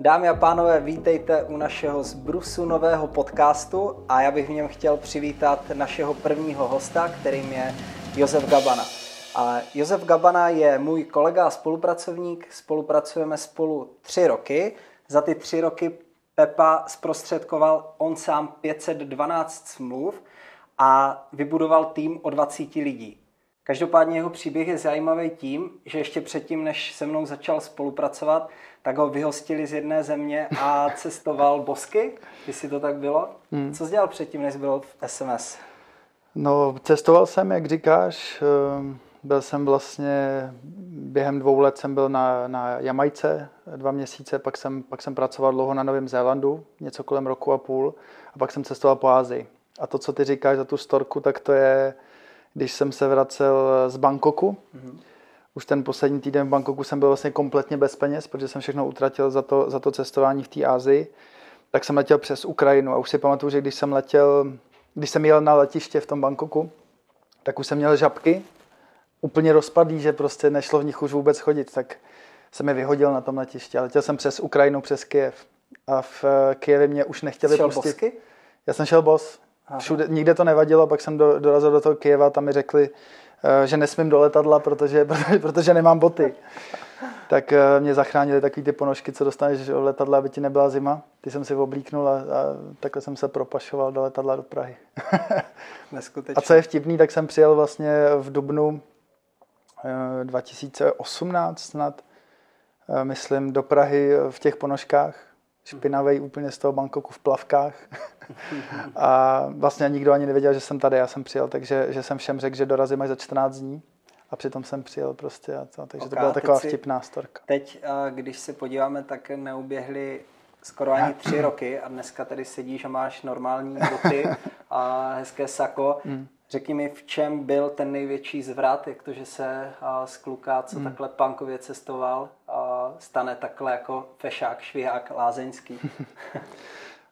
Dámy a pánové, vítejte u našeho zbrusu nového podcastu a já bych v něm chtěl přivítat našeho prvního hosta, kterým je Josef Gabana. A Josef Gabana je můj kolega a spolupracovník, spolupracujeme spolu tři roky. Za ty tři roky Pepa zprostředkoval on sám 512 smluv a vybudoval tým o 20 lidí. Každopádně jeho příběh je zajímavý tím, že ještě předtím, než se mnou začal spolupracovat, tak ho vyhostili z jedné země a cestoval bosky, jestli to tak bylo. Hmm. Co jsi dělal předtím, než byl v SMS? No, cestoval jsem, jak říkáš. Ehm, byl jsem vlastně, během dvou let jsem byl na, na Jamajce dva měsíce, pak jsem, pak jsem pracoval dlouho na Novém Zélandu, něco kolem roku a půl, a pak jsem cestoval po Ázii. A to, co ty říkáš za tu storku, tak to je, když jsem se vracel z Bangkoku. Mm-hmm. Už ten poslední týden v Bangkoku jsem byl vlastně kompletně bez peněz, protože jsem všechno utratil za to, za to cestování v té Ázii. Tak jsem letěl přes Ukrajinu a už si pamatuju, že když jsem letěl, když jsem jel na letiště v tom Bangkoku, tak už jsem měl žabky, úplně rozpadlý, že prostě nešlo v nich už vůbec chodit, tak jsem je vyhodil na tom letišti. A letěl jsem přes Ukrajinu, přes Kyjev. A v eh, Kyjevě mě už nechtěli Jsi pustit. Bosky? Já jsem šel bos. Všude, nikde to nevadilo, pak jsem do, dorazil do toho Kyjeva, tam mi řekli, eh, že nesmím do letadla, protože, protože, protože nemám boty. tak eh, mě zachránili takový ty ponožky, co dostaneš v letadle, aby ti nebyla zima. Ty jsem si oblíknul a, a takhle jsem se propašoval do letadla do Prahy. a co je vtipný, tak jsem přijel vlastně v Dubnu 2018 snad, eh, myslím, do Prahy v těch ponožkách, špinavý úplně z toho Bangkoku v plavkách. a vlastně nikdo ani nevěděl, že jsem tady, já jsem přijel, takže že jsem všem řekl, že dorazím až za 14 dní. A přitom jsem přijel prostě a to, takže okay, to byla taková si, vtipná storka. Teď, eh, když se podíváme, tak neuběhly skoro ani tři roky a dneska tady sedíš a máš normální boty a hezké sako. Mm. Řekni mi, v čem byl ten největší zvrat, jak to, že se z kluka, co hmm. takhle punkově cestoval, stane takhle jako fešák, švihák, lázeňský?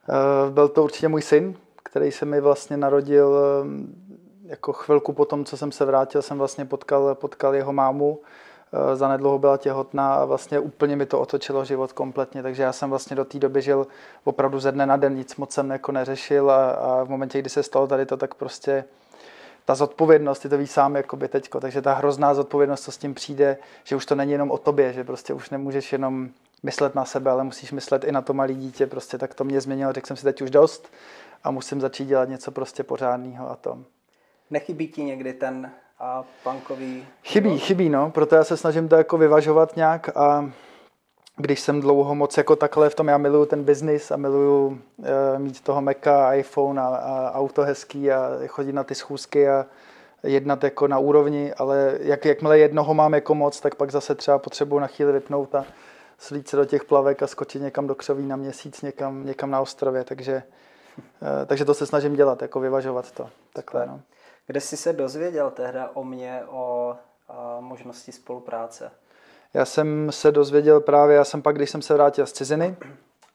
Eh, byl to určitě můj syn, který se mi vlastně narodil eh, jako chvilku po tom, co jsem se vrátil, jsem vlastně potkal, potkal jeho mámu, eh, zanedlouho byla těhotná a vlastně úplně mi to otočilo život kompletně, takže já jsem vlastně do té doby žil opravdu ze dne na den, nic moc jsem jako neřešil a, a v momentě, kdy se stalo tady to, tak prostě ta zodpovědnost, ty to víš sám jakoby teďko, takže ta hrozná zodpovědnost, co s tím přijde, že už to není jenom o tobě, že prostě už nemůžeš jenom myslet na sebe, ale musíš myslet i na to malé dítě, prostě tak to mě změnilo, řekl jsem si teď už dost a musím začít dělat něco prostě pořádného a to. Nechybí ti někdy ten a punkový... Chybí, chybí, no, proto já se snažím to jako vyvažovat nějak a když jsem dlouho moc jako takhle v tom, já miluju ten biznis a miluju uh, mít toho Maca, iPhone a, a auto hezký a chodit na ty schůzky a jednat jako na úrovni, ale jak, jakmile jednoho mám jako moc, tak pak zase třeba potřebuji na chvíli vypnout a slít se do těch plavek a skočit někam do křoví na měsíc, někam, někam na ostrově, takže, uh, takže to se snažím dělat, jako vyvažovat to. Takhle, no. Kde jsi se dozvěděl tehda o mě, o, o možnosti spolupráce? Já jsem se dozvěděl právě, já jsem pak, když jsem se vrátil z ciziny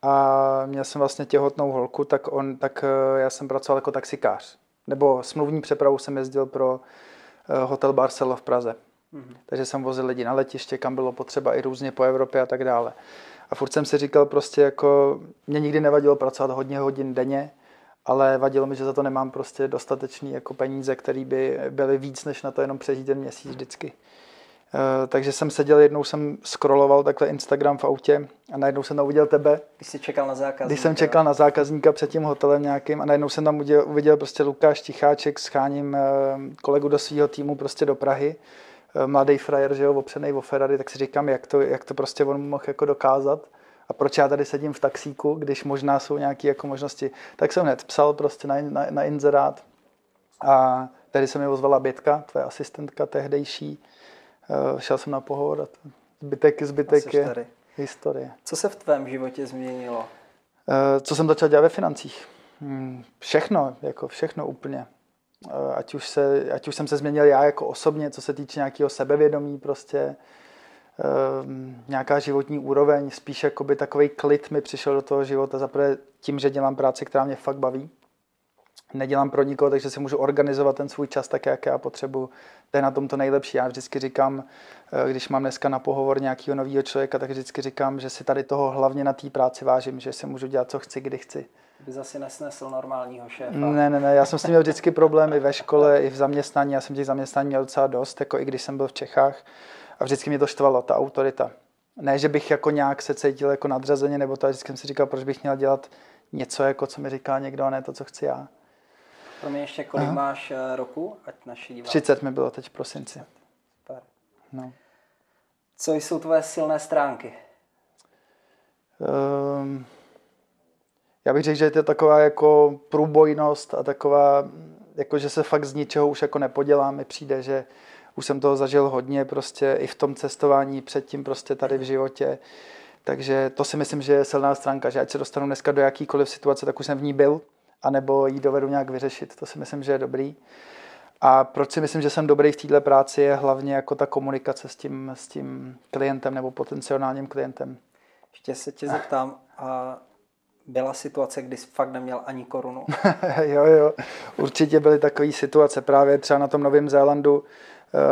a měl jsem vlastně těhotnou holku, tak, on, tak eh, já jsem pracoval jako taxikář. Nebo smluvní přepravu jsem jezdil pro eh, hotel Barcelo v Praze. Mm-hmm. Takže jsem vozil lidi na letiště, kam bylo potřeba i různě po Evropě a tak dále. A furt jsem si říkal prostě jako, mě nikdy nevadilo pracovat hodně hodin denně, ale vadilo mi, že za to nemám prostě dostatečný jako peníze, které by byly víc, než na to jenom přežít ten měsíc vždycky. Eh, takže jsem seděl, jednou jsem scrolloval takhle Instagram v autě a najednou jsem tam uviděl tebe. Když jsi čekal na zákazníka. Když jsem čekal na zákazníka před tím hotelem nějakým a najednou jsem tam uviděl, uviděl prostě Lukáš Ticháček, scháním eh, kolegu do svého týmu prostě do Prahy. Eh, mladý frajer, že jo, opřený o Ferrari, tak si říkám, jak to, jak to prostě on mohl jako dokázat. A proč já tady sedím v taxíku, když možná jsou nějaké jako možnosti. Tak jsem hned psal prostě na, na, na inzerát a tady se mi ozvala Bětka, tvoje asistentka tehdejší, Eh, šel jsem na pohovor a zbytek, zbytek je tady. historie. Co se v tvém životě změnilo? Eh, co jsem začal dělat ve financích? Hmm, všechno, jako všechno úplně. Eh, ať už, se, ať už jsem se změnil já jako osobně, co se týče nějakého sebevědomí prostě, nějaká životní úroveň, spíš jakoby takový klid mi přišel do toho života, zaprvé tím, že dělám práci, která mě fakt baví, nedělám pro nikoho, takže si můžu organizovat ten svůj čas tak, jak já potřebuji. To je na tom to nejlepší. Já vždycky říkám, eh, když mám dneska na pohovor nějakého nového člověka, tak vždycky říkám, že si tady toho hlavně na té práci vážím, že si můžu dělat, co chci, kdy chci. By zase nesnesl normálního šéfa. Ne, ne, ne, já jsem s tím měl vždycky problém i ve škole, i v zaměstnání. Já jsem těch zaměstnání měl docela dost, jako i když jsem byl v Čechách. A vždycky mě to štvalo, ta autorita. Ne, že bych jako nějak se cítil jako nadřazeně, nebo to, vždycky jsem si říkal, proč bych měl dělat něco, jako co mi říká někdo, a ne to, co chci já. Pro mě ještě kolik Aha. máš eh, roku, ať naši diváci. 30 mi bylo teď v prosinci. Super. No. Co jsou tvoje silné stránky? Um, já bych řekl, že je to taková jako průbojnost a taková, jako že se fakt z ničeho už jako nepodělám. Mi přijde, že už jsem toho zažil hodně prostě i v tom cestování předtím prostě tady v životě. Takže to si myslím, že je silná stránka, že ať se dostanu dneska do jakýkoliv situace, tak už jsem v ní byl, anebo ji dovedu nějak vyřešit. To si myslím, že je dobrý. A proč si myslím, že jsem dobrý v této práci, je hlavně jako ta komunikace s tím, s tím klientem nebo potenciálním klientem. Ještě se tě zeptám, a byla situace, kdy jsi fakt neměl ani korunu? jo, jo, určitě byly takové situace. Právě třeba na tom Novém Zélandu uh,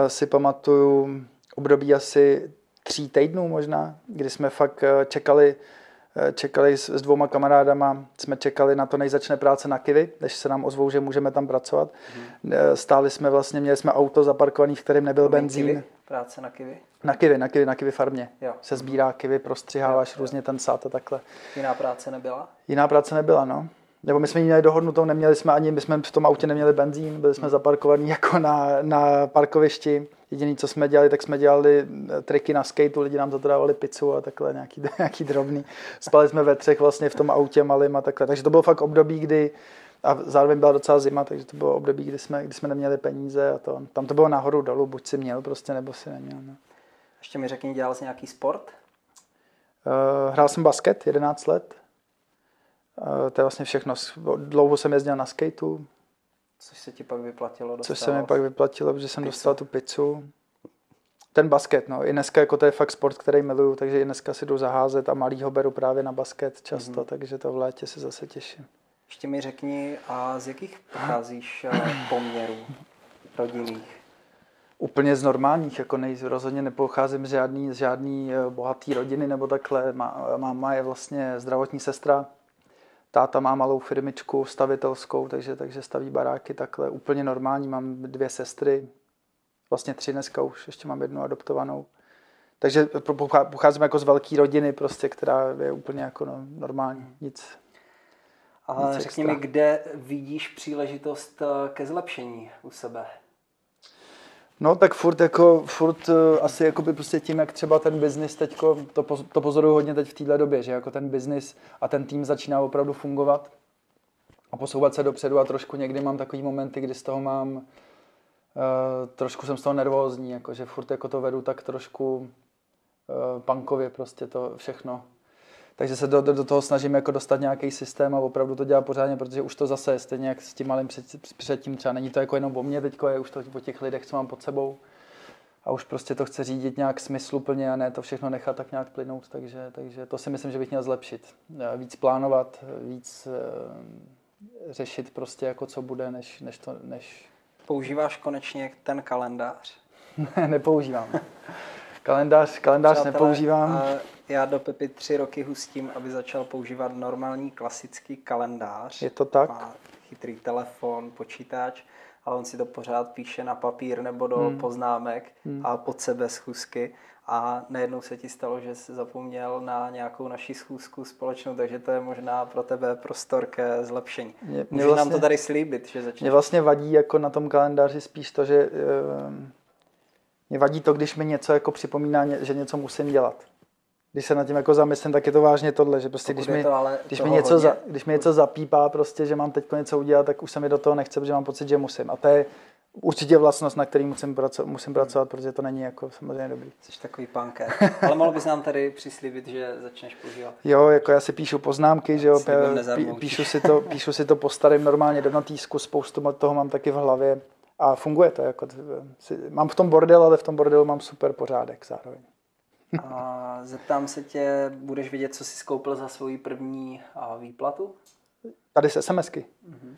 si pamatuju období asi tří týdnů možná, kdy jsme fakt uh, čekali Eh, čekali s, s dvouma kamarádama, jsme čekali na to, než začne práce na Kivy, než se nám ozvou, že můžeme tam pracovat. Hmm. Stáli jsme vlastně, měli jsme auto zaparkované, v kterém nebyl benzín. Kivy? Práce na Kivy? Na Kivy, na Kivy, na Kivy farmě. Jo. Se sbírá Kivy, prostřiháváš jo, různě ten sát a takhle. Jiná práce nebyla? Jiná práce nebyla, no. Nebo my jsme ji měli dohodnutou, neměli jsme ani, my jsme v tom autě neměli benzín, byli jsme hmm. zaparkovaní jako na, na parkovišti Jediné, co jsme dělali, tak jsme dělali eh, triky na skateu, lidi nám zadávali pizzu a takhle nějaký, nějaký drobný. Spali jsme ve třech vlastně v tom autě malým a takhle. Takže to bylo fakt období, kdy a zároveň byla docela zima, takže to bylo období, kdy jsme, kdy jsme neměli peníze a to. Tam to bylo nahoru dolů, buď si měl prostě, nebo si neměl. No. Ještě mi řekni, dělal jsi nějaký sport? Uh, hrál jsem basket 11 let. Uh, to je vlastně všechno. Dlouho jsem jezdil na skateu, Což se ti pak vyplatilo dostal. Což se mi pak vyplatilo, protože jsem pizzu. dostal tu pizzu. Ten basket, no. I dneska jako to je fakt sport, který miluju, takže i dneska si jdu zaházet a malýho beru právě na basket často, mm-hmm. takže to v létě se zase těším. Ještě mi řekni, a z jakých pocházíš eh, poměrů rodinných? Úplně z normálních, jako nej, rozhodně nepocházím z žádný, z žádný eh, bohatý rodiny nebo takhle. Má, máma je vlastně zdravotní sestra, Táta má malou firmičku stavitelskou, takže, takže staví baráky takhle úplně normální. Mám dvě sestry, vlastně tři dneska už, ještě mám jednu adoptovanou. Takže pocházím jako z velké rodiny, prostě, která je úplně jako no, normální, nic. A řekni mi, kde vidíš příležitost eh, ke zlepšení u sebe? No tak furt jako, furt uh, asi jako by prostě tím, jak třeba ten biznis teďko, to, to pozoruju hodně teď v téhle době, že jako ten biznis a ten tým začíná opravdu fungovat a posouvat se dopředu a trošku někdy mám takový momenty, kdy z toho mám, uh, trošku jsem z toho nervózní, jako že furt jako to vedu tak trošku uh, punkově prostě to všechno takže se do, do, do toho snažím jako dostat nějaký systém a opravdu to dělat pořádně, protože už to zase stejně jak s tím malým před, předtím třeba není to jako jenom o mně, teďko je už to o těch lidech, co mám pod sebou a už prostě to chce řídit nějak smysluplně a ne to všechno nechat tak nějak plynout, takže, takže to si myslím, že bych měl zlepšit. Víc plánovat, víc e, řešit prostě jako co bude, než, než to, než... Používáš konečně ten kalendář? ne, nepoužívám. Kalendář, kalendář Přátelé, nepoužívám. Já do Pepy tři roky hustím, aby začal používat normální klasický kalendář. Je to tak? Má chytrý telefon, počítač, ale on si to pořád píše na papír nebo do hmm. poznámek hmm. a pod sebe schůzky. A najednou se ti stalo, že jsi zapomněl na nějakou naši schůzku společnou, takže to je možná pro tebe prostor ke zlepšení. Mě, Můžeš vlastně, nám to vlastně- tady slíbit, že začneš? Mě vlastně vadí jako na tom kalendáři spíš to, že uh, mě vadí to, když mi něco jako připomíná, že něco musím dělat. Když se nad tím jako zamyslím, tak je to vážně tohle, že prostě když mi, když, mi něco za, když mi něco zapípá, prostě, že mám teď něco udělat, tak už se mi do toho nechce, protože mám pocit, že musím. A to je určitě vlastnost, na který musím, praco- musím pracovat, protože to není jako samozřejmě dobrý. Jsi takový punker. Ale mohl bys nám tady přislíbit, že začneš používat? Jo, jako já si píšu poznámky, že jo, pí, píšu, si to, píšu si to po starém normálně do notýsku, spoustu toho mám taky v hlavě a funguje to. Jako, mám v tom bordel, ale v tom bordelu mám super pořádek zároveň. A zeptám se tě, budeš vědět, co jsi skoupil za svoji první výplatu? Tady se SMSky. Mm-hmm.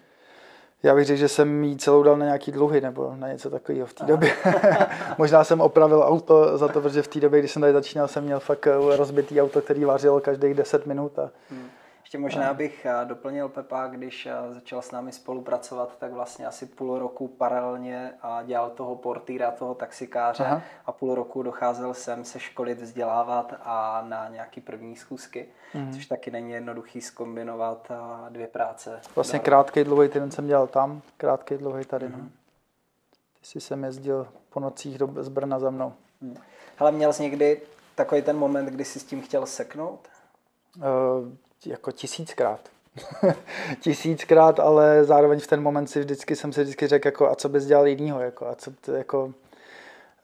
Já bych řekl, že jsem jí celou dal na nějaký dluhy nebo na něco takového v té době. Možná jsem opravil auto za to, protože v té době, když jsem tady začínal, jsem měl fakt eh, rozbitý auto, který vařil každých 10 minut. A... Hmm. Ještě možná bych eh, doplnil Pepa, když eh, začal s námi spolupracovat, tak vlastně asi půl roku paralelně dělal toho portýra, toho taxikáře Aha. a půl roku docházel sem se školit, vzdělávat a na nějaký první schůzky, mm. což taky není jednoduchý skombinovat dvě práce. Vlastně krátký dlouhý týden jsem dělal tam, krátký dlouhý tady. No. Ty jsi sem jezdil po nocích do, z Brna za mnou. Mm. Hele, měl jsi někdy takový ten moment, kdy jsi s tím chtěl seknout? Uh, jako tisíckrát. tisíckrát, ale zároveň v ten moment si vždycky jsem si vždycky řekl, jako, a co bys dělal jinýho, jako, a co, jako,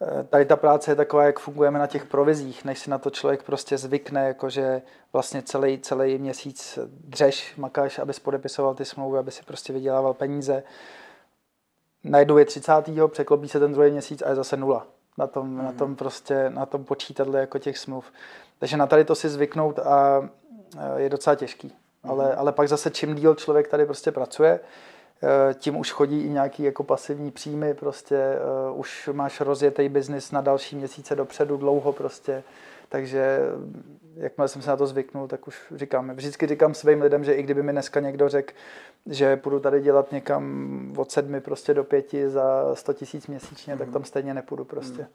eh, tady ta práce je taková, jak fungujeme na těch provizích, než si na to člověk prostě zvykne, jakože vlastně celý, celý měsíc dřeš, makáš, abys podepisoval ty smlouvy, aby si prostě vydělával peníze. Najednou je 30. překlopí se ten druhý měsíc a je zase nula. Na tom, mm. na tom prostě, na tom počítadle jako těch smluv. Takže na tady to si zvyknout a je docela těžký. Mm-hmm. Ale, ale pak zase čím díl člověk tady prostě pracuje, eh, tím už chodí i nějaký jako pasivní příjmy, prostě uh, už máš rozjetý biznis na další měsíce dopředu, dlouho prostě, takže jakmile jsem se na to zvyknul, tak už říkám, vždycky říkám svým lidem, že i kdyby mi dneska někdo řekl, že půjdu tady dělat někam od sedmi prostě do pěti za 100 tisíc měsíčně, mm. tak tam stejně nepůjdu prostě. Mm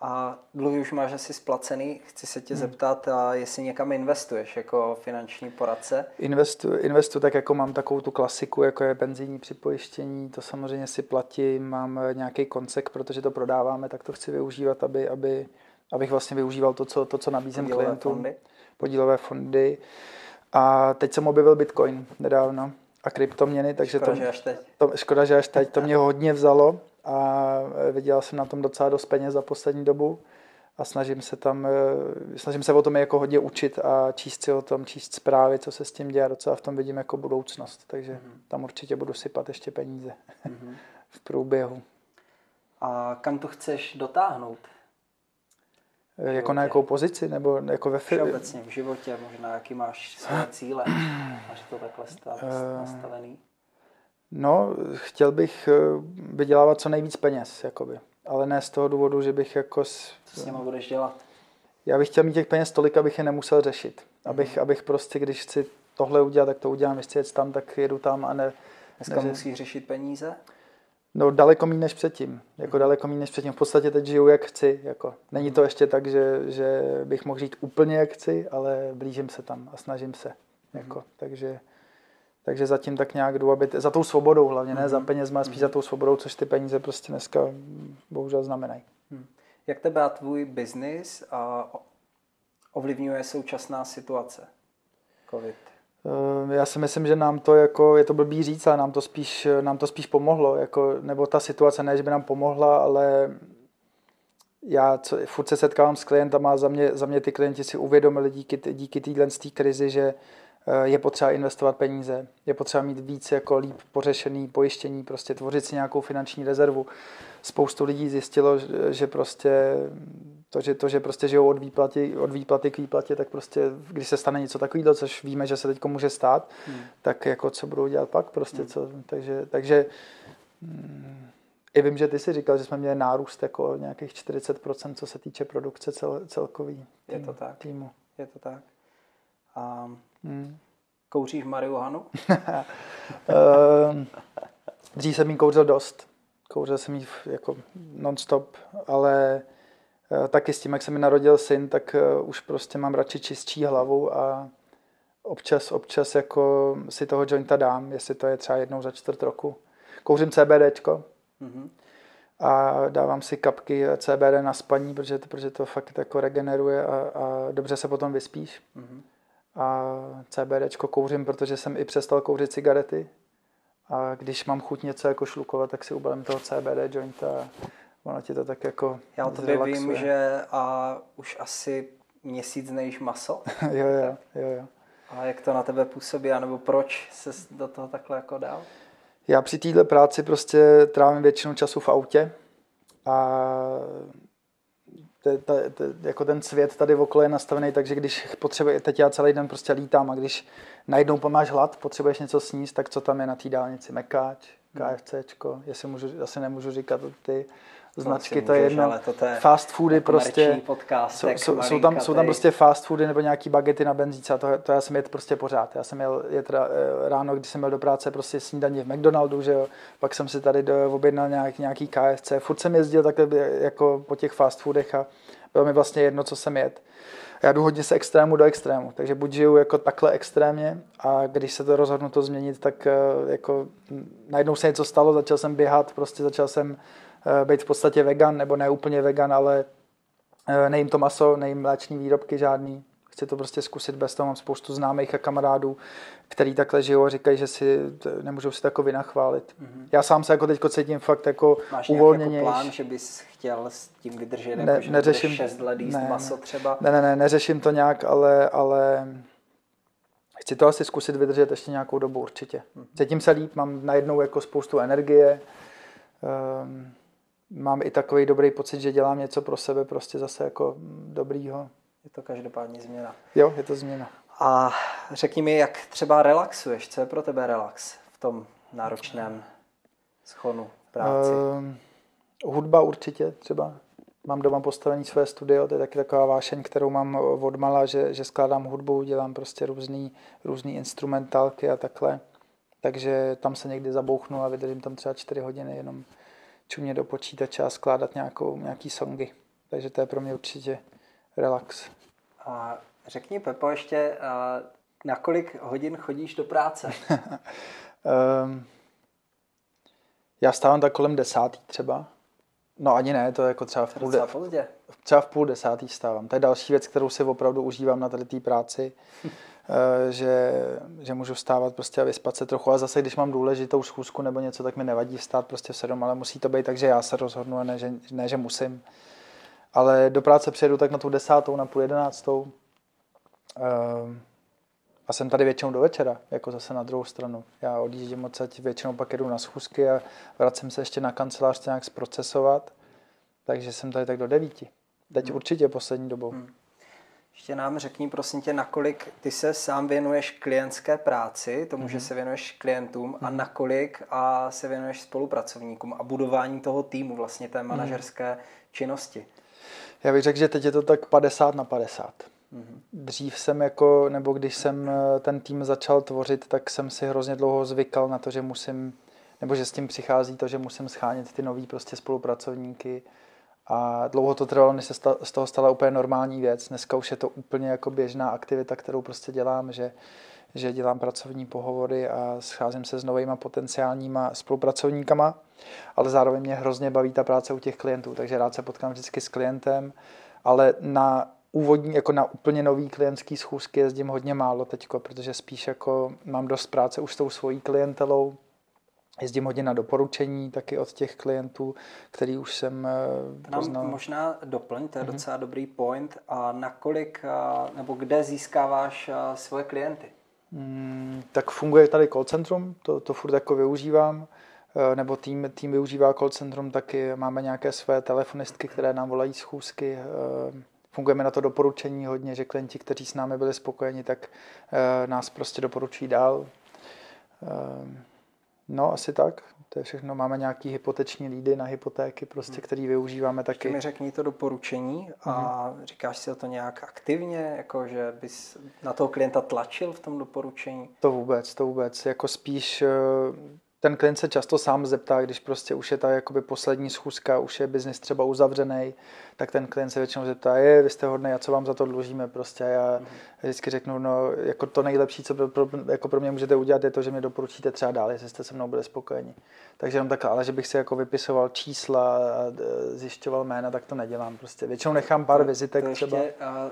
a dluhy už máš asi splacený. Chci se tě hmm. zeptat, a jestli někam investuješ jako finanční poradce? Investu, investu tak jako mám takovou tu klasiku, jako je penzijní připojištění, to samozřejmě si platím, mám nějaký koncek, protože to prodáváme, tak to chci využívat, aby, aby, abych vlastně využíval to, co, to, co nabízím Podílové klientům. Fondy. Podílové fondy. A teď jsem objevil Bitcoin nedávno a kryptoměny, takže škoda, to, že až teď. To, škoda, že až teď. To mě hodně vzalo a vydělal jsem na tom docela dost peněz za poslední dobu a snažím se tam, eh, snažím se o tom jako hodně učit a číst si o tom, číst zprávy, co se s tím děje, docela v tom vidím jako budoucnost, takže mm-hmm. tam určitě budu sypat ještě peníze mm-hmm. v průběhu. A kam to chceš dotáhnout? Eh, jako na jakou pozici, nebo jako ve firmě? Všeobecně v životě, možná jaký máš své cíle, máš to takhle eh, nastavený? No, chtěl bych eh, vydělávat co nejvíc peněz, jakoby. Ale ne z toho důvodu, že bych jako... S... Co s nimi budeš dělat? Já bych chtěl mít těch peněz tolik, abych je nemusel řešit. Abych, mm. abych prostě, když chci tohle udělat, tak to udělám. Jestli jet tam, tak jedu tam a ne... Dneska ne, musíš řešit peníze? No daleko méně než předtím. Jako mm. daleko méně než předtím. V podstatě teď žiju jak chci. Jako. Není to mhm. ještě tak, že, že bych mohl žít úplně jak chci, ale blížím se tam a snažím se. Mm. Jako. Takže takže zatím tak nějak jdu, aby t- za tou svobodou hlavně, ne mm-hmm. za peněz, ale spíš mm-hmm. za tou svobodou, což ty peníze prostě dneska bohužel znamenají. Hmm. Jak tebe a tvůj biznis ovlivňuje současná situace? COVID. Eh, já si myslím, že nám to jako, je to blbý říct, ale nám to spíš, nám to spíš pomohlo, jako, nebo ta situace ne, že by nám pomohla, ale já co, furt se setkávám s klientama a za mě, za mě ty klienti si uvědomili díky, díky téhle krizi, že je potřeba investovat peníze, je potřeba mít víc jako líp pořešený pojištění, prostě tvořit si nějakou finanční rezervu. Spoustu lidí zjistilo, že prostě to, že, to, že prostě žijou od výplaty, od výplaty k výplatě, tak prostě, když se stane něco takového, což víme, že se teď může stát, hmm. tak jako co budou dělat pak prostě, hmm. co, takže, takže hmm, i vím, že ty si říkal, že jsme měli nárůst jako nějakých 40%, co se týče produkce cel, celkový tým, Je to tak. týmu. Je to tak. Um, Hmm. Kouříš marihuanu? Ehm, dřív jsem jí kouřil dost. Kouřil jsem jí jako non-stop, ale eh, taky s tím, jak se mi narodil syn, tak eh, už prostě mám radši čistší hlavu a občas, občas jako si toho jointa dám, jestli to je třeba jednou za čtvrt roku. Kouřím CBDčko mm-hmm. a dávám si kapky CBD na spaní, protože to, protože to fakt jako regeneruje a, a dobře se potom vyspíš. Mm-hmm a CBDčko kouřím, protože jsem i přestal kouřit cigarety a když mám chuť něco jako šlukovat, tak si ubalím toho CBD jointa a ono ti to tak jako Já o tobě vím, že a už asi měsíc nejíš maso. jo, jo, jo, jo. A jak to na tebe působí, anebo proč se do toho takhle jako dal? Já při této práci prostě trávím většinu času v autě a te, te, te, jako ten svět tady okolo je nastavený, takže když potřebuje, teď já celý den prostě lítám a když najednou pomáš hlad, potřebuješ něco sníst, tak co tam je na té dálnici? Mekáč, hmm. KFCčko, jestli můžu, asi nemůžu říkat ty značky, to je jedno. Ale to je fast foody prostě. Podcast, jsou, jsou, jsou, tam, jsou tam prostě fast foody nebo nějaký bagety na benzíce a to, to já jsem jet prostě pořád. Já jsem jel jet ráno, když jsem měl do práce prostě snídaní v McDonaldu, že jo. Pak jsem si tady do, objednal nějak, nějaký KFC. Furt jsem jezdil takhle jako po těch fast foodech a bylo mi vlastně jedno, co jsem jet. Já jdu hodně z extrému do extrému, takže buď žiju jako takhle extrémně a když se to rozhodnu to změnit, tak eh, jako najednou se něco stalo, začal jsem běhat, prostě začal jsem Eh, být v podstatě vegan, nebo ne úplně vegan, ale eh, nejím to maso, nejím mléční výrobky žádný. Chci to prostě zkusit bez toho. Mám spoustu známých a kamarádů, který takhle žijou a říkají, že si nemůžou si takový nachválit. Mm-hmm. Já sám se jako teď cítím fakt jako Máš uvolněnější. Máš jako plán, že bys chtěl s tím vydržet, ne, jako, že neřeším, 6 let jíst ne, maso třeba? Ne, ne, ne, neřeším to nějak, ale, ale chci to asi zkusit vydržet ještě nějakou dobu určitě. Mm-hmm. Cítím se líp, mám najednou jako spoustu energie. Um, mám i takový dobrý pocit, že dělám něco pro sebe prostě zase jako dobrýho. Je to každopádně změna. Jo, je to změna. A řekni mi, jak třeba relaxuješ? Co je pro tebe relax v tom náročném schonu práci? Uh, hudba určitě třeba. Mám doma postavení své studio, to je taky taková vášeň, kterou mám odmala, že, že skládám hudbu, dělám prostě různý, různý instrumentálky a takhle. Takže tam se někdy zabouchnu a vydržím tam třeba čtyři hodiny jenom čumě do počítače a skládat nějakou, nějaký songy. Takže to je pro mě určitě relax. A řekni, Pepo, ještě, na kolik hodin chodíš do práce? um, já stávám tak kolem desátý třeba. No ani ne, to je jako třeba v půl, de- třeba v půl desátý stávám. To je další věc, kterou si opravdu užívám na tady té práci. Eh, že, že můžu vstávat prostě a vyspat se trochu. A zase, když mám důležitou schůzku nebo něco, tak mi nevadí vstát prostě v sedm, ale musí to být tak, že já se rozhodnu a ne, že, ne, že musím. Ale do práce přijedu tak na tu desátou, na půl jedenáctou. Ehm, a jsem tady většinou do večera, jako zase na druhou stranu. Já odjíždím odsaď, většinou pak jedu na schůzky a vracím se ještě na kancelář nějak zprocesovat. Takže jsem tady tak do devíti. Teď hmm. určitě poslední dobou. Hmm. Ještě nám řekni, prosím tě, nakolik ty se sám věnuješ klientské práci, tomu, mm-hmm. že mhm. se věnuješ klientům, mm-hmm. a mhm. nakolik a se věnuješ spolupracovníkům a budování toho týmu, vlastně té mhm. manažerské mm-hmm. činnosti. Já bych řekl, že teď je to tak 50 na 50. Mm-hmm. Dřív jsem jako, nebo když jsem eh, ten tým začal tvořit, tak jsem si hrozně dlouho zvykal na to, že musím, nebo že s tím přichází to, že musím schánět ty nový prostě spolupracovníky, a dlouho to trvalo, než se z toho stala úplně normální věc. Dneska už je to úplně jako běžná aktivita, kterou prostě dělám, že, že dělám pracovní pohovory a scházím se s novými potenciálníma spolupracovníkama, ale zároveň mě hrozně baví ta práce u těch klientů, takže rád se potkám vždycky s klientem, ale na úvodní, jako na úplně nový klientský schůzky jezdím hodně málo teďko, protože spíš jako mám dost práce už s tou svojí klientelou, Jezdím hodně na doporučení taky od těch klientů, který už jsem eh, poznal. Nám možná doplň, to je mm-hmm. docela dobrý point. A nakolik, nebo kde získáváš svoje klienty? Mm, tak funguje tady call centrum, to, to furt jako využívám eh, nebo tým, tým využívá call centrum, taky máme nějaké své telefonistky, které nám volají schůzky. Eh, fungujeme na to doporučení hodně, že klienti, kteří s námi byli spokojeni, tak nás prostě doporučují dál. No, asi tak. To je všechno. Máme nějaký hypoteční lídy na hypotéky, prostě, hmm. který využíváme taky. Ještě mi řekni to doporučení a hmm. říkáš si to nějak aktivně, jako že bys na toho klienta tlačil v tom doporučení? To vůbec, to vůbec. Jako spíš eh, ten klient se často sám zeptá, když prostě už je ta jakoby poslední schůzka, už je biznis třeba uzavřený, tak ten klient se většinou zeptá, je, vy jste hodný, a co vám za to dlužíme prostě. Já mm-hmm. vždycky řeknu, no, jako to nejlepší, co pro, jako pro mě můžete udělat, je to, že mě doporučíte třeba dál, jestli jste se mnou byli spokojeni. Takže jenom takhle, ale že bych si jako vypisoval čísla a zjišťoval jména, tak to nedělám prostě. Většinou nechám pár to, vizitek to ještě, třeba. Uh,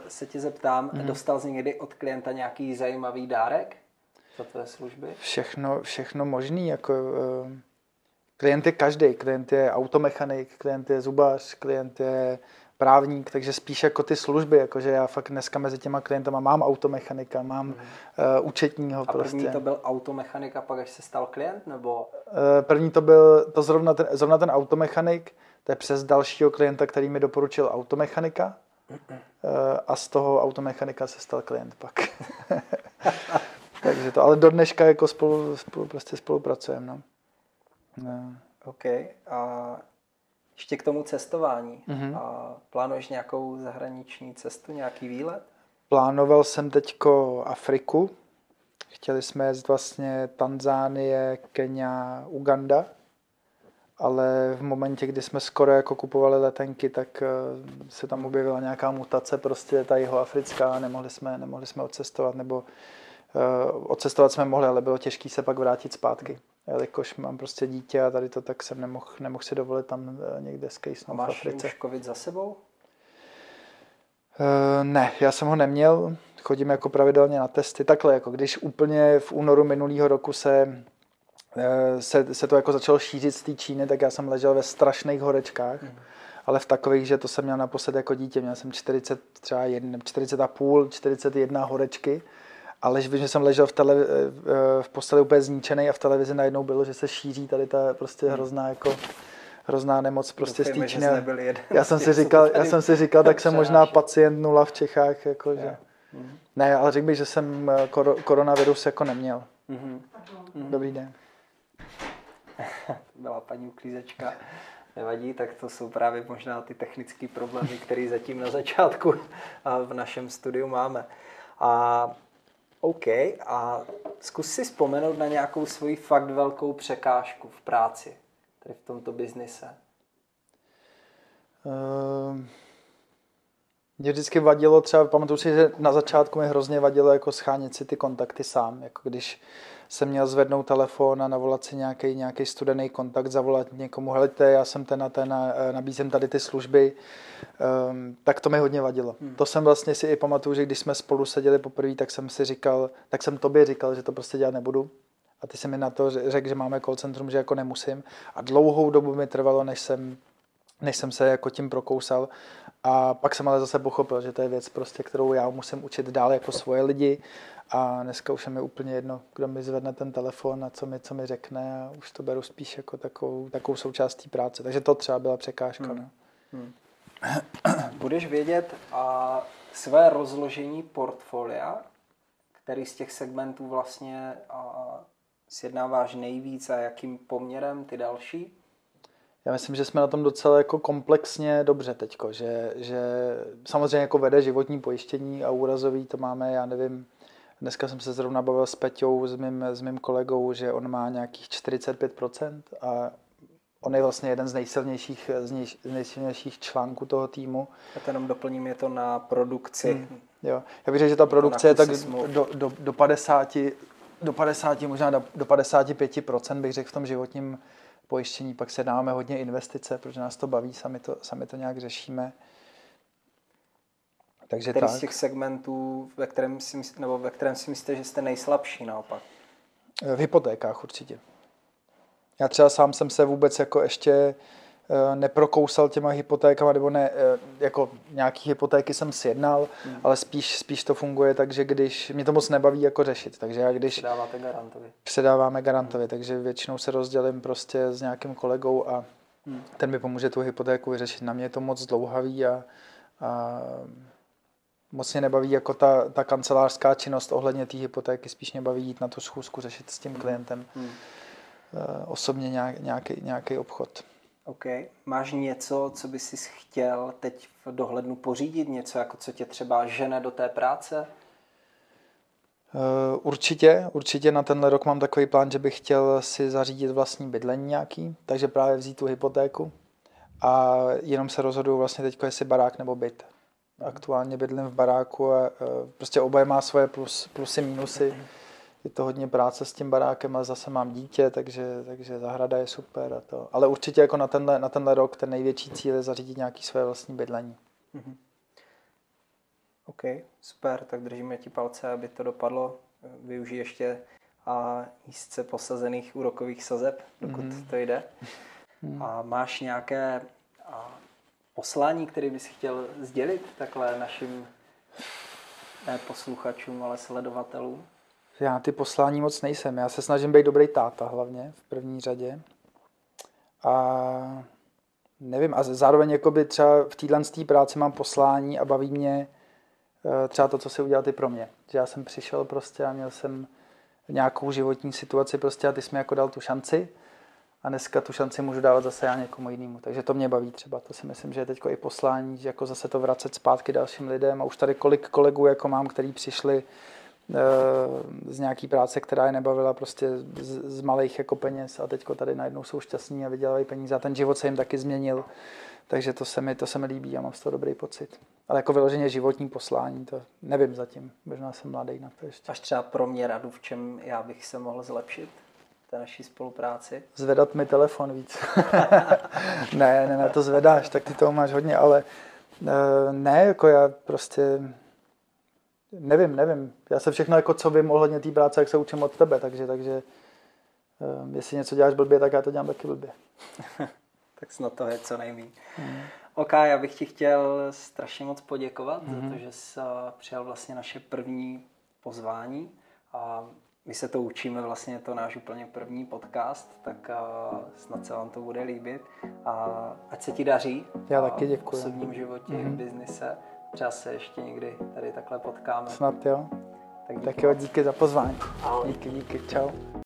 se ti zeptám, mm-hmm. dostal jsi někdy od klienta nějaký zajímavý dárek? Za tvé služby? Všechno, všechno možný, jako uh, klient je každý, klient je automechanik, klient je zubař, klient je právník, takže spíš jako ty služby, jakože já fakt dneska mezi těma klientama mám automechanika, mám mm. uh, účetního a prostě. první to byl automechanik a pak až se stal klient, nebo? Uh, první to byl, to zrovna ten, zrovna ten automechanik, to je přes dalšího klienta, který mi doporučil automechanika eh, a z toho automechanika se stal klient pak. Takže to, ale do dneška jako spolu, spolu prostě spolupracujeme. No. No. OK. A ještě k tomu cestování. Mm-hmm. A plánuješ nějakou zahraniční cestu, nějaký výlet? Plánoval jsem teďko Afriku. Chtěli jsme jít vlastně Tanzánie, Kenia, Uganda. Ale v momentě, kdy jsme skoro jako kupovali letenky, tak eh, se tam objevila nějaká mutace, prostě ta jeho africká, nemohli jsme, nemohli jsme odcestovat, nebo odcestovat jsme mohli, ale bylo těžké se pak vrátit zpátky jelikož mám prostě dítě a tady to, tak jsem nemohl, nemohl si dovolit tam eh, někde skejsnout v Africe. Máš už covid za sebou? Uh, ne, já jsem ho neměl, chodím jako pravidelně na testy. Takhle, jako když úplně v únoru minulého roku se, se, se to jako začalo šířit z té Číny, tak já jsem ležel ve strašných horečkách. Mm. Ale v takových, že to jsem měl naposled jako dítě, měl jsem 40, třeba 1, 40 a půl, 41 horečky ale že jsem ležel v, tele, eh, v posteli úplně zničený a v televizi najednou bylo, že se šíří tady ta prostě hmm. hrozná jako hrozná nemoc prostě Doufejme, stýčně. Já jsem si říkal, já jsem si říkal, tak jsem možná pacient nula v Čechách, jako, že... Hmm. Ne, ale řekl bych, že jsem eh, koronavirus jako neměl. Mm-hmm. Dobrý den. Byla paní uklízečka. Nevadí, tak to jsou právě možná ty technické problémy, které zatím na začátku v našem studiu máme. A OK, a zkus si vzpomenout na nějakou svoji fakt velkou překážku v práci, tady v tomto biznise. Uh, mě vždycky vadilo třeba, pamatuju si, že na začátku mi hrozně vadilo jako schánět si ty kontakty sám, jako když jsem měl zvednout telefon a navolat si nějaký, nějaký studený kontakt, zavolat někomu, helejte, já jsem ten a ten a nabízím tady ty služby, um, tak to mi hodně vadilo. Hmm. To jsem vlastně si i pamatuju, že když jsme spolu seděli poprvé, tak jsem si říkal, tak jsem tobě říkal, že to prostě dělat nebudu. A ty jsi mi na to řekl, že máme call centrum, že jako nemusím. A dlouhou dobu mi trvalo, než jsem, než jsem se jako tím prokousal. A pak jsem ale zase pochopil, že to je věc, prostě, kterou já musím učit dál jako svoje lidi a dneska už je mi úplně jedno, kdo mi zvedne ten telefon a co mi, co mi řekne a už to beru spíš jako takovou, takovou součástí práce. Takže to třeba byla překážka. Hmm. No. Hmm. Budeš vědět a své rozložení portfolia, který z těch segmentů vlastně a, sjednáváš nejvíc a jakým poměrem ty další? Já myslím, že jsme na tom docela jako komplexně dobře teďko, že, že samozřejmě jako vede životní pojištění a úrazový to máme, já nevím, Dneska jsem se zrovna bavil s Peťou, s mým, s mým kolegou, že on má nějakých 45% a on je vlastně jeden z nejsilnějších, z, nej, z nejsilnějších článků toho týmu. Já to jenom doplním, je to na produkci. Hmm, jo. Já bych řekl, že ta produkce je tak do, do, do, 50, do 50, možná do, do 55% bych řekl v tom životním pojištění. Pak se dáme hodně investice, protože nás to baví, sami to, sami to nějak řešíme. Takže Který tak. z těch segmentů, ve kterém, si, nebo ve kterém si myslíte, že jste nejslabší naopak? V hypotékách určitě. Já třeba sám jsem se vůbec jako ještě neprokousal těma hypotékama, nebo ne, eh, jako nějaký hypotéky jsem sjednal, hmm. ale spíš, spíš to funguje tak, že když, mě to moc nebaví jako řešit, takže já když... Předáváte garantovi. Předáváme garantovi, takže většinou se rozdělím prostě s nějakým kolegou a hmm. ten mi pomůže tu hypotéku vyřešit. Na mě je to moc dlouhavý a, a moc mě nebaví jako ta, ta kancelářská činnost ohledně té hypotéky, spíš mě baví jít na tu schůzku, řešit s tím hmm. klientem hmm. osobně nějak, nějaký, nějaký obchod. OK. Máš něco, co by si chtěl teď v dohlednu pořídit? Něco, jako co tě třeba žene do té práce? Uh, určitě, určitě na tenhle rok mám takový plán, že bych chtěl si zařídit vlastní bydlení nějaký, takže právě vzít tu hypotéku a jenom se rozhoduju vlastně teď, jestli barák nebo byt. Aktuálně bydlím v baráku a prostě oboje má svoje plus, plusy, minusy. Je to hodně práce s tím barákem, ale zase mám dítě, takže, takže zahrada je super. A to. Ale určitě jako na tenhle, na tenhle rok ten největší cíl je zařídit nějaký své vlastní bydlení. Mm-hmm. OK, super, tak držíme ti palce, aby to dopadlo. Využij ještě a nízce posazených úrokových sazeb, dokud mm-hmm. to jde. Mm-hmm. A máš nějaké a poslání, který bys chtěl sdělit takhle našim ne posluchačům, ale sledovatelům? Já ty poslání moc nejsem. Já se snažím být dobrý táta hlavně v první řadě. A nevím, a zároveň jakoby třeba v téhle práci mám poslání a baví mě eh, třeba to, co si udělal ty pro mě. Že já jsem přišel prostě a měl jsem nějakou životní situaci prostě a ty jsi mi jako dal tu šanci a dneska tu šanci můžu dávat zase já někomu jinému. Takže to mě baví třeba. To si myslím, že je teď i poslání, že jako zase to vracet zpátky dalším lidem. A už tady kolik kolegů jako mám, kteří přišli z nějaký práce, která je nebavila prostě z, z malých jako peněz a teďko tady najednou jsou šťastní a vydělávají peníze a ten život se jim taky změnil. Takže to se mi, to se mi líbí a mám z toho dobrý pocit. Ale jako vyloženě životní poslání, to nevím zatím. Možná jsem mladý na to ještě. Až třeba pro mě radu, v čem já bych se mohl zlepšit? té naší spolupráci? Zvedat mi telefon víc. ne, ne, ne, to zvedáš, tak ty toho máš hodně, ale eh, ne, jako já prostě nevím, nevím. Já se všechno, jako co vím ohledně té práce, jak se učím od tebe, takže, takže eh, jestli něco děláš blbě, tak já to dělám taky blbě. tak snad to je co nejméně. Mm. OK, já bych ti chtěl strašně moc poděkovat mm. za to, že jsi eh, přijal vlastně naše první pozvání a my se to učíme, vlastně je to náš úplně první podcast, tak uh, snad se vám to bude líbit. A ať se ti daří. Já taky děkuji. V osobním životě, mm-hmm. v biznise. Třeba se ještě někdy tady takhle potkáme. Snad jo. Tak, tak jo, díky za pozvání. Ahoj. Díky, díky, čau.